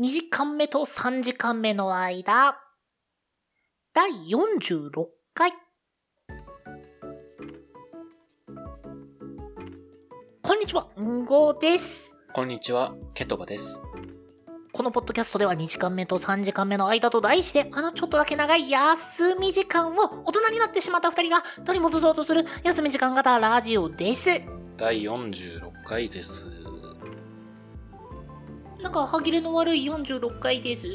2時間目と3時間目の間、第46回。こんにちは、んごです。こんにちは、ケトバです。このポッドキャストでは2時間目と3時間目の間と題して、あのちょっとだけ長い休み時間を大人になってしまった2人が取り戻そうとする休み時間型ラジオです。第46回です。なんか歯切れの悪い46回です。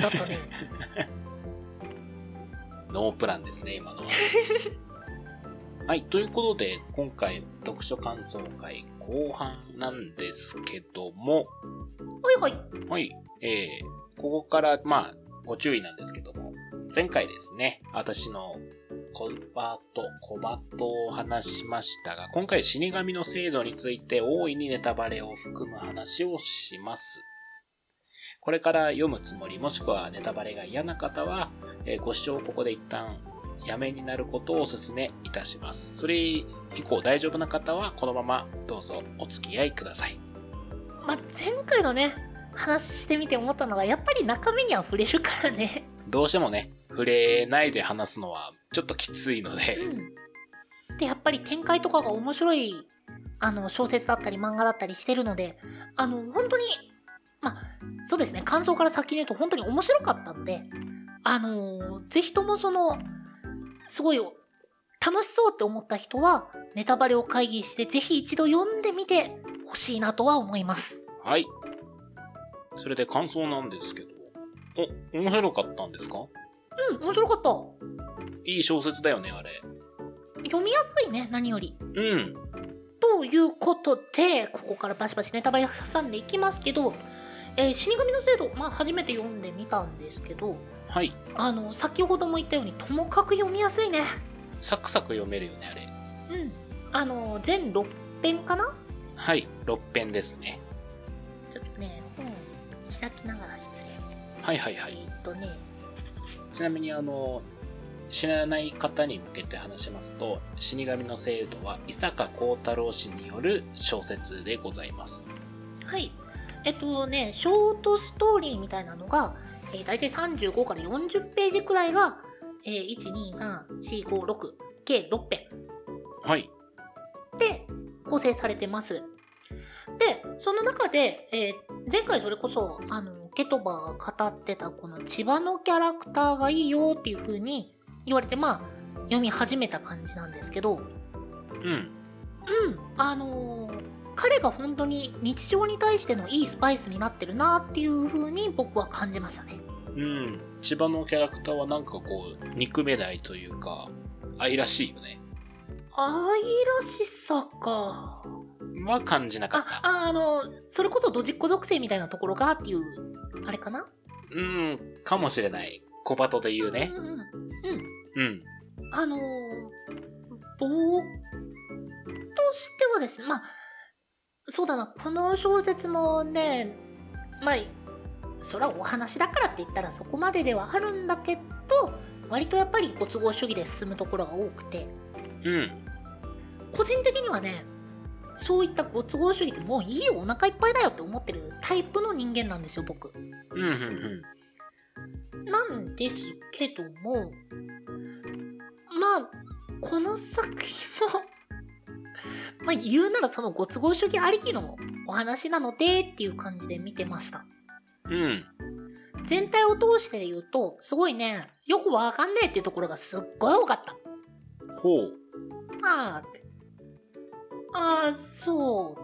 だったね。ノープランですね、今のは。はい、ということで、今回、読書感想会後半なんですけども、はいはい。はい、えー、ここから、まあ、ご注意なんですけども、前回ですね、私の小バと小バとを話しましたが、今回死神の制度について大いにネタバレを含む話をします。これから読むつもり、もしくはネタバレが嫌な方は、えーご視聴をここで一旦やめになることをお勧めいたします。それ以降大丈夫な方は、このままどうぞお付き合いください。まあ、前回のね、話してみて思ったのが、やっぱり中身には触れるからね。どうしてもね、触れないで話すのはちょっときついので、うん。で、やっぱり展開とかが面白い、あの、小説だったり漫画だったりしてるので、あの、本当に、まあ、そうですね、感想から先に言うと本当に面白かったんで、あの、ぜひともその、すごい楽しそうって思った人は、ネタバレを会議して、ぜひ一度読んでみてほしいなとは思います。はい。それで感想なんですけど、お、面白かったんですか？うん、面白かった。いい小説だよね、あれ。読みやすいね、何より。うん。ということで、ここからバシバシネタバレ挟んでいきますけど、えー死神の制度、まあ初めて読んでみたんですけど、はい。あの、先ほども言ったように、ともかく読みやすいね。サクサク読めるよね、あれ。うん。あの、全6編かな？はい。6編ですね。ちょっとね、本開きながら失礼。はいはいはい。えっとね、ちなみにあの、知らない方に向けて話しますと、死神の制度は伊坂幸太郎氏による小説でございます。はい。えっとね、ショートストーリーみたいなのが、えー、大体35から40ページくらいが、えー、1、2、3、4、5、6、計6編。はい。で構成されてます。で、その中で、えー前回それこそ、あの、ケトバが語ってたこの千葉のキャラクターがいいよっていう風に言われて、まあ、読み始めた感じなんですけど、うん。うん、あのー彼が本当に日常に対してのいいスパイスになってるなっていう風に僕は感じましたね。うん。千葉のキャラクターはなんかこう、憎めないというか、愛らしいよね。愛らしさか。は感じなかっあ、た。ああの、それこそドジっ子属性みたいなところがっていう、あれかな？うん、かもしれない。小バトで言うねう。んうん。うん。うん。あのー、僕としてはですね、まあ、そうだな、この小説もね、まあ、それはお話だからって言ったらそこまでではあるんだけど、割とやっぱりご都合主義で進むところが多くて、うん。個人的にはね、そういったご都合主義ってもういいよ、お腹いっぱいだよって思ってるタイプの人間なんですよ、僕。うん、うん、なんですけども、まあ、この作品も、まあ言うならそのご都合主義ありきのお話なのでっていう感じで見てました。うん。うん。全体を通して言うと、すごいね、よくわかんねえっていうところがすっごい多かった。ほう。あーって。ああ、そ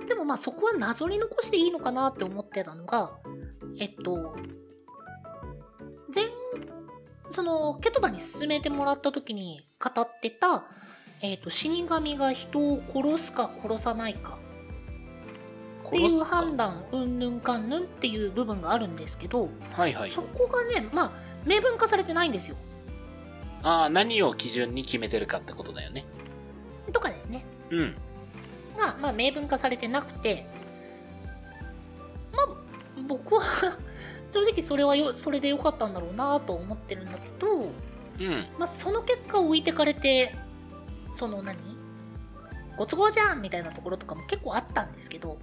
う。でもまあそこは謎に残していいのかなって思ってたのが、えっと、前、その、ケトバに進めてもらった時に語ってた、えっと、死神が人を殺すか殺さないかっていう判断、うんぬんかんぬんっていう部分があるんですけど、はいはい。そこがね、まあ、明文化されてないんですよ。ああ、何を基準に決めてるかってことだよね。とかですね。うん。が、まあ、明文化されてなくて、まあ、僕は 正直それはよ、それで良かったんだろうなと思ってるんだけど、うん。まあ、その結果置いてかれて、その何？ご都合じゃんみたいなところとかも結構あったんですけど、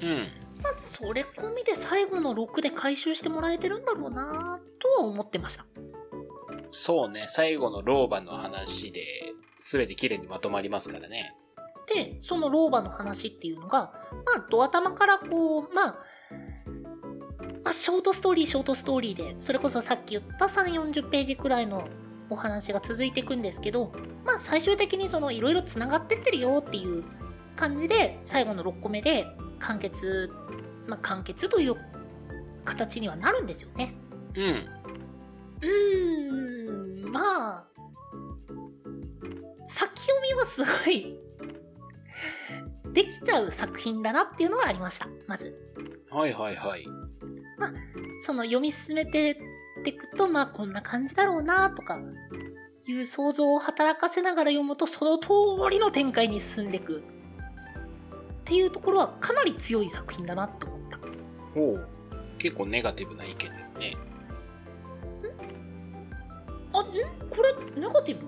うん。まあそれ込みで最後の6で回収してもらえてるんだろうなとは思ってましたそうね、最後の老婆の話で、全て綺麗にまとまりますからね。でその老婆の話っていうのがまあド頭からこうまあまあ、ショートストーリーショートストーリーでそれこそさっき言った3 4 0ページくらいのお話が続いていくんですけどまあ最終的にそのいろいろつながってってるよっていう感じで最後の6個目で完結まあ完結という形にはなるんですよねうん。うーんまあ先読みはすごいできちゃう作品だなっていうのはありました。まず。はいはいはい。その読み進めてっていくとまあこんな感じだろうなとかいう想像を働かせながら読むとその通りの展開に進んでいく。っていうところはかなり強い作品だなと思った。おう。結構ネガティブな意見ですね。あん？これネガティブ？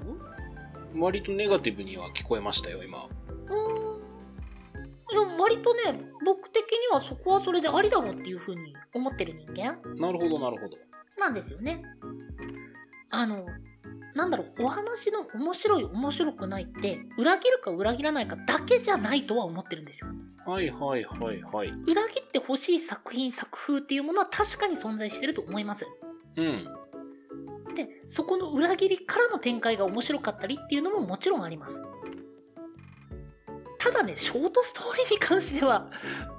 割とネガティブには聞こえましたよ、今。うーんいや割とね僕的にはそこはそれでありだろうっていうふうに思ってる人間なるほどなるほど。なんですよねあのなんだろうお話の面白い面白くないって裏切るか裏切らないかだけじゃないとは思ってるんですよはいはいはいはい。裏切ってほしい作品作風っていうものは確かに存在してると思いますうん。でそこの裏切りからの展開が面白かったりっていうのももちろんありますただねショートストーリーに関しては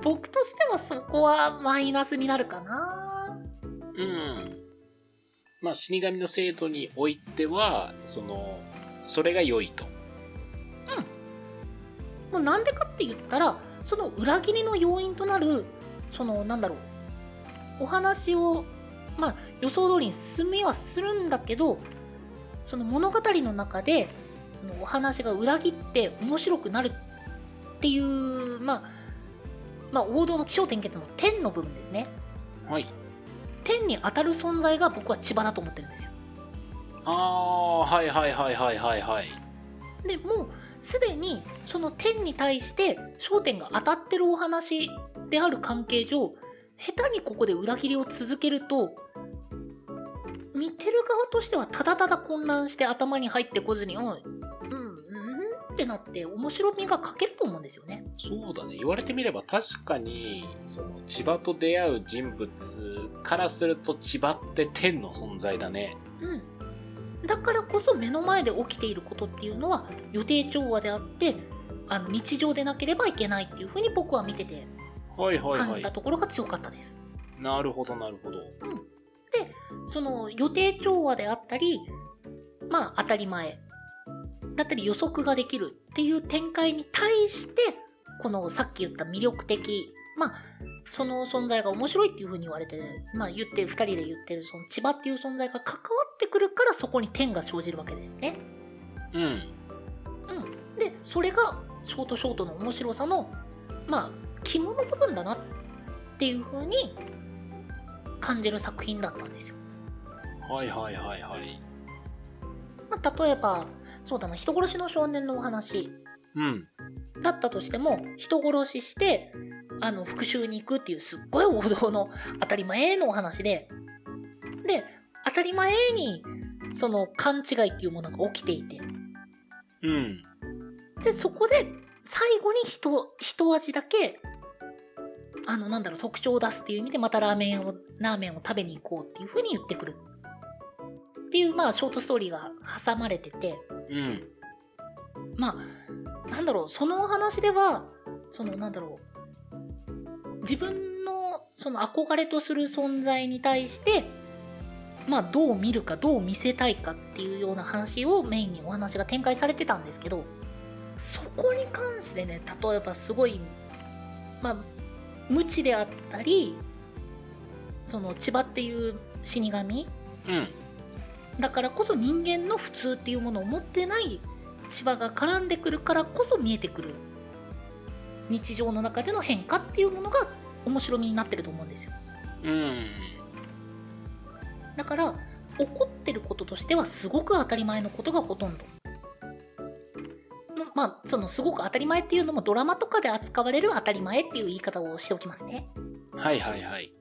僕としてはそこはマイナスになるかなうん。まあ、死神の制度においては、その、それが良いと。もうなんでかって言ったらその裏切りの要因となるそのなんだろうお話をまあ予想通りに進みはするんだけどその物語の中でそのお話が裏切って面白くなるっていうまあまあ王道の起承転結の天の部分ですねはい。天に当たる存在が僕は千葉だと思ってるんですよああ、はいはいはいはいはいはい。でもうすでにその天に対して焦点が当たってるお話である関係上下手にここで裏切りを続けると見てる側としてはただただ混乱して頭に入ってこずに「おいうんうん」ってなって面白みが欠けると思うんですよね。そうだね。言われてみれば確かに、その、千葉と出会う人物からすると千葉って天の存在だね。うん、だからこそ目の前で起きていることっていうのは予定調和であってあの日常でなければいけないっていうふうに僕は見ててはいはいはい感じた。ところが強かったです。なるほどなるほど。その予定調和であったりまあ当たり前だったり予測ができるっていう展開に対してこのさっき言った魅力的まあその存在が面白いっていう風に言われてまあ言って2人で言ってるその千葉っていう存在が関わってくるからそこに点が生じるわけですね。うん。うん、でそれがショートショートの面白さのまあ肝の部分だなっていう風に感じる作品だったんですよ。はいはいはいはい。まあ、例えばそうだな人殺しの少年のお話うん。だったとしても人殺ししてあの復讐に行くっていうすっごい王道の当たり前のお話でで当たり前にその勘違いっていうものが起きていてうん。でそこで最後に一一味だけあのなんだろう特徴を出すっていう意味でまたラーメンをラーメンを食べに行こうっていう風に言ってくるっていうまあショートストーリーが挟まれててうん。まあなんだろうそのお話ではそのなんだろう自分のその憧れとする存在に対してまあどう見るかどう見せたいかっていうような話をメインにお話が展開されてたんですけどそこに関してね例えばすごいまあ無知であったりその千葉っていう死神うん。だからこそ人間の普通っていうものを持ってない千葉が絡んでくるからこそ見えてくる日常の中での変化っていうものが面白みになってると思うんですようん。だから起こってることとしてはすごく当たり前のことがほとんどのまあ、そのすごく当たり前っていうのもドラマとかで扱われる当たり前っていう言い方をしておきますね。はいはいはい。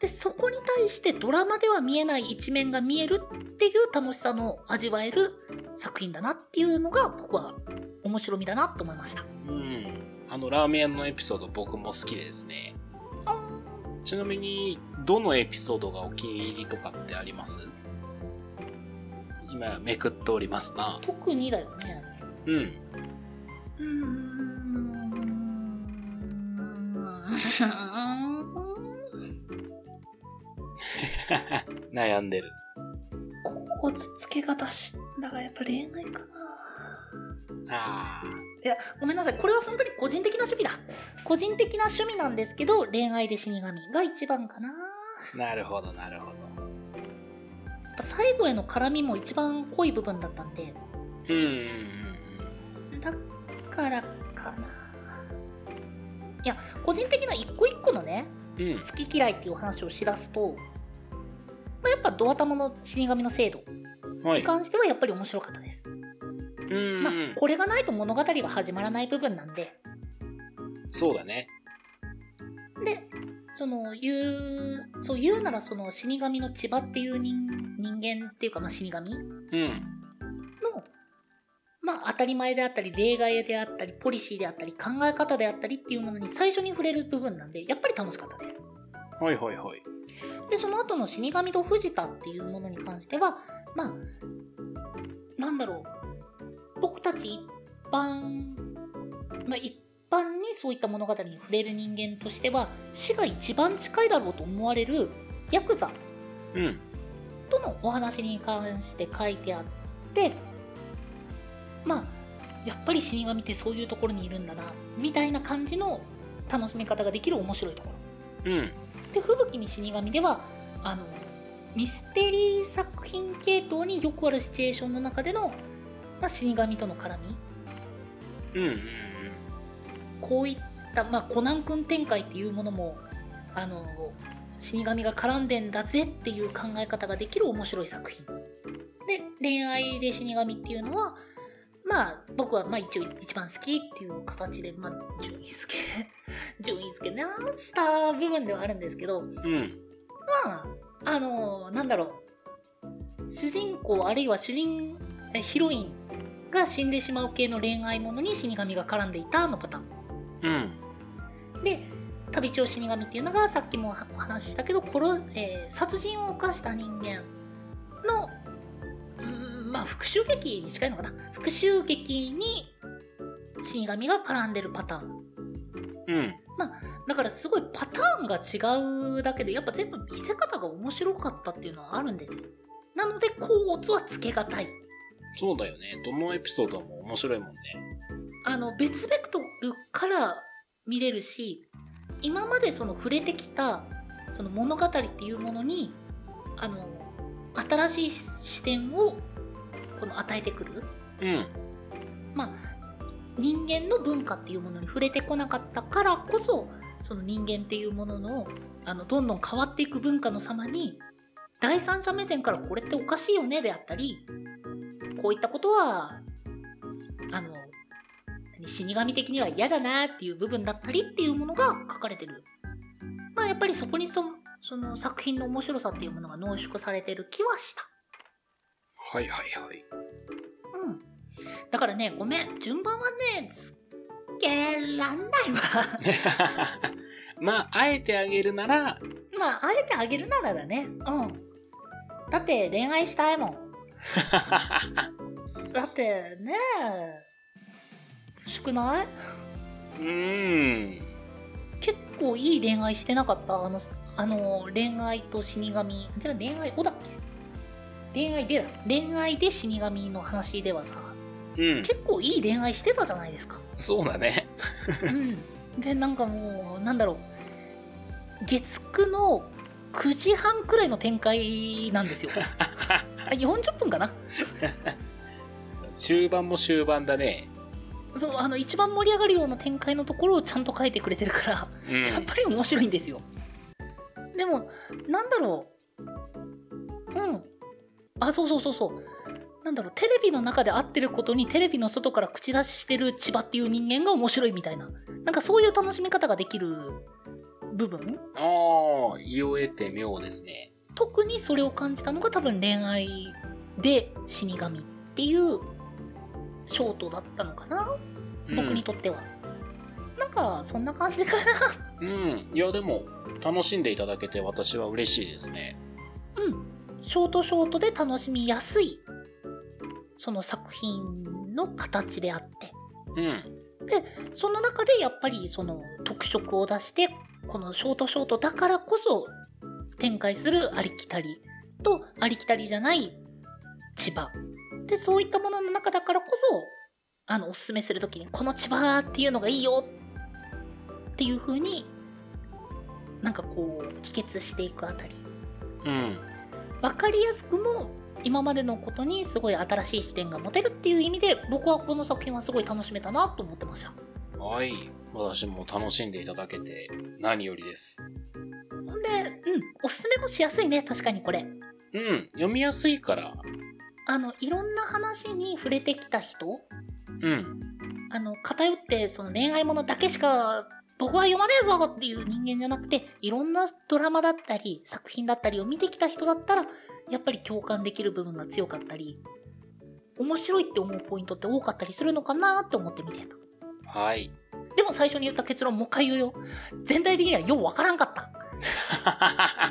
で、そこに対してドラマでは見えない一面が見えるっていう楽しさの味わえる作品だなっていうのが僕は面白みだなと思いました。うん。あの、ラーメン屋のエピソード僕も好きですね。ちなみに、どのエピソードがお気に入りとかってあります？今めくっておりますな。特にだよね。うん。うーん。悩んでる。こうつつけがだし。だからやっぱ恋愛かな。あいや、ごめんなさい。これは本当に個人的な趣味だ。個人的な趣味なんですけど、恋愛で死神が一番かな。なるほどなるほど。最後への絡みも一番濃い部分だったんで、うんうんうんだからかな。いや、個人的な一個一個のね、うん。うん。好き嫌いっていう話をしだすと、まあ、やっぱドア玉の死神の制度はい。に関してはやっぱり面白かったです。うんうん、まあ、これがないと物語が始まらない部分なんで、そうだね。で、その、言う、そう言うならその死神の千葉っていう人人間っていうか、まあ、死神の、うん。まあ、当たり前であったり、例外であったり、ポリシーであったり、考え方であったりっていうものに最初に触れる部分なんで、やっぱり楽しかったです。はいはいはい。で、その後の死神と藤田っていうものに関しては、まあ、なんだろう、僕たち一般、まあ一般にそういった物語に触れる人間としては、死が一番近いだろうと思われるヤクザうん。とのお話に関して書いてあって、まあ、やっぱり死神ってそういうところにいるんだな、みたいな感じの楽しみ方ができる面白いところ。うん。で、吹雪に死神では、あの、ミステリー作品系統によくあるシチュエーションの中での、まあ、死神との絡み。うんうんこういった、まあ、コナン君展開っていうものも、あの、死神が絡んでんだぜっていう考え方ができる面白い作品。で、恋愛で死神っていうのは、まあ、僕はまあ一応一番好きっていう形で、まあ、順位付け、順位付けなした部分ではあるんですけど、うん。うん。まあ、あのなんだろう。主人公あるいは主人、えヒロインが死んでしまう系の恋愛ものに死神が絡んでいたのパターン。うん。で、旅長死神っていうのがさっきもお話ししたけど、殺えー殺人を犯した人間まあ復讐劇に近いのかな。復讐劇に死神が絡んでるパターン。うん。だからすごいパターンが違うだけで、やっぱ全部見せ方が面白かったっていうのはあるんですよ。なので、コーツはつけがたい。そうだよね。どのエピソードも面白いもんね。あの、別ベクトルから見れるし、今までその触れてきた、その物語っていうものに、あの、新しい視点を、この与えてくる？うん。まあ、人間の文化っていうものに触れてこなかったからこそ、その人間っていうものの、あの、どんどん変わっていく文化の様に、第三者目線からこれっておかしいよねであったり、こういったことは、あの、何死神的には嫌だなっていう部分だったりっていうものが書かれてる。まあやっぱりそこにそその作品の面白さっていうものが濃縮されてる気はした。はいはいはい。うん。だからね、ごめん。順番はね、つけらんないわ。まあ、あえてあげるなら、まあ、あえてあげるならだね。うん。だって恋愛したいもん。だってね欲しくない？うーん。結構いい恋愛してなかった？あの、あの、恋愛と死神。じゃあ恋愛、おだっけ？恋愛でだ。恋愛で死神の話ではさ、うん。結構いい恋愛してたじゃないですか。そうだね。うん。で、なんかもう、なんだろう。月9の9時半くらいの展開なんですよ。あ40分かな終盤も終盤だね。そう、あの、一番盛り上がるような展開のところをちゃんと書いてくれてるから、うん。やっぱり面白いんですよ。でも、なんだろう。うん。あ、そうそうそうそう。なんだろう、テレビの中で合ってることにテレビの外から口出ししてる千葉っていう人間が面白いみたいな。なんかそういう楽しみ方ができる部分ああ、言を得て妙ですね。特にそれを感じたのが多分恋愛で死神っていうショートだったのかな、うん僕にとっては。なんか、そんな感じかな。うん。いや、でも、楽しんでいただけて私は嬉しいですね。うん。ショートショートで楽しみやすい、その作品の形であって。うん。その中でやっぱりその特色を出して、このショートショートだからこそ展開するありきたりとありきたりじゃない千葉。で、そういったものの中だからこそ、あの、おすすめするときに、この千葉っていうのがいいよっていう風に、なんかこう、帰結していくあたり。うん。わかりやすくも、今までのことにすごい新しい視点が持てるっていう意味で、僕はこの作品はすごい楽しめたなと思ってました。はい。私も楽しんでいただけて何よりです。ほんで、うん、おすすめもしやすいね、確かにこれ。うん。読みやすいから。あの、いろんな話に触れてきた人、うん。あの、偏ってその恋愛ものだけしか僕は読まねえぞっていう人間じゃなくて、いろんなドラマだったり、作品だったりを見てきた人だったら、やっぱり共感できる部分が強かったり、面白いって思うポイントって多かったりするのかなって思って見てた。はい。でも最初に言った結論もう一回言うよ。全体的にはようわからんかった。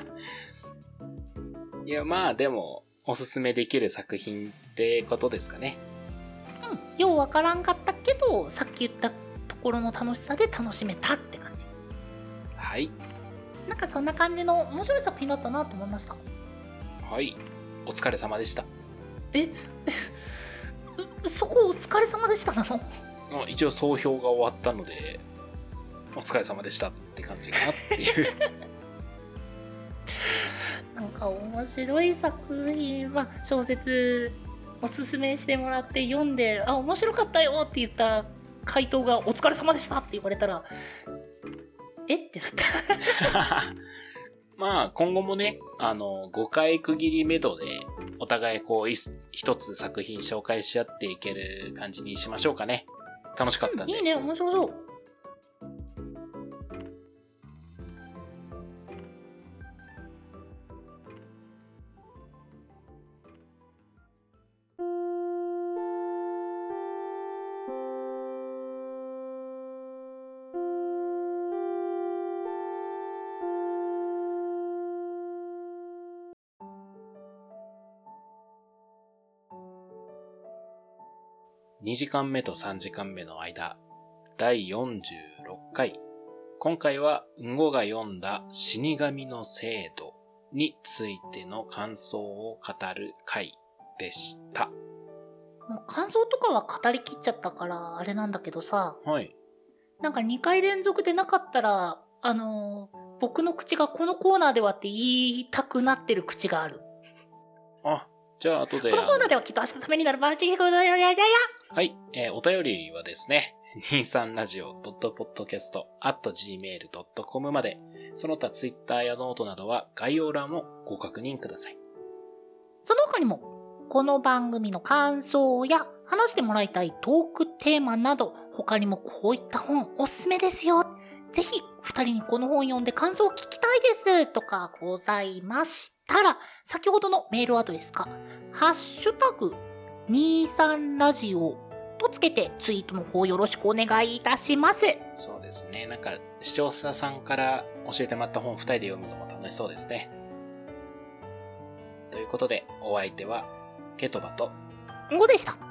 いや、まあでも、おすすめできる作品ってことですかね。うん、ようわからんかったけど、さっき言ったところの楽しさで楽しめたって感じ。はい。なんかそんな感じの面白い作品だったなと思いました？はい。お疲れ様でした。え、う そこお疲れ様でしたなの？まあ一応総評が終わったので、お疲れ様でしたって感じかなっていう。なんか面白い作品は小説おすすめしてもらって読んで、あ、面白かったよって言った回答がお疲れ様でしたって言われたら、え？ってなった。まあ今後もね、あの、5回区切り目処で、お互いこう、い一つ作品紹介し合っていける感じにしましょうかね。楽しかったんで。いいね、面白そう。2時間目と3時間目の間、第46回。今回は、うんごが読んだ死神の制度についての感想を語る回でした。もう感想とかは語りきっちゃったから、あれなんだけどさ、はい。なんか2回連続でなかったら、あのー僕の口がこのコーナーではって言いたくなってる口がある。あ、じゃあ後で。このコーナーではきっと明日のためになるバーチーフだよやややはい、えーお便りはですね、23radio.podcast.gmail.com まで、その他ツイッターやノートなどは概要欄をご確認ください。その他にも、この番組の感想や話してもらいたいトークテーマなど、他にもこういった本おすすめですよ。ぜひ、二人にこの本読んで感想を聞きたいですとかございましたら、先ほどのメールアドレスか、ハッシュタグ23ラジオとつけてツイートの方よろしくお願いいたします。そうですね、なんか視聴者さんから教えてもらった本2人で読むのも楽しそうですね。ということで、お相手はケトバと5でした。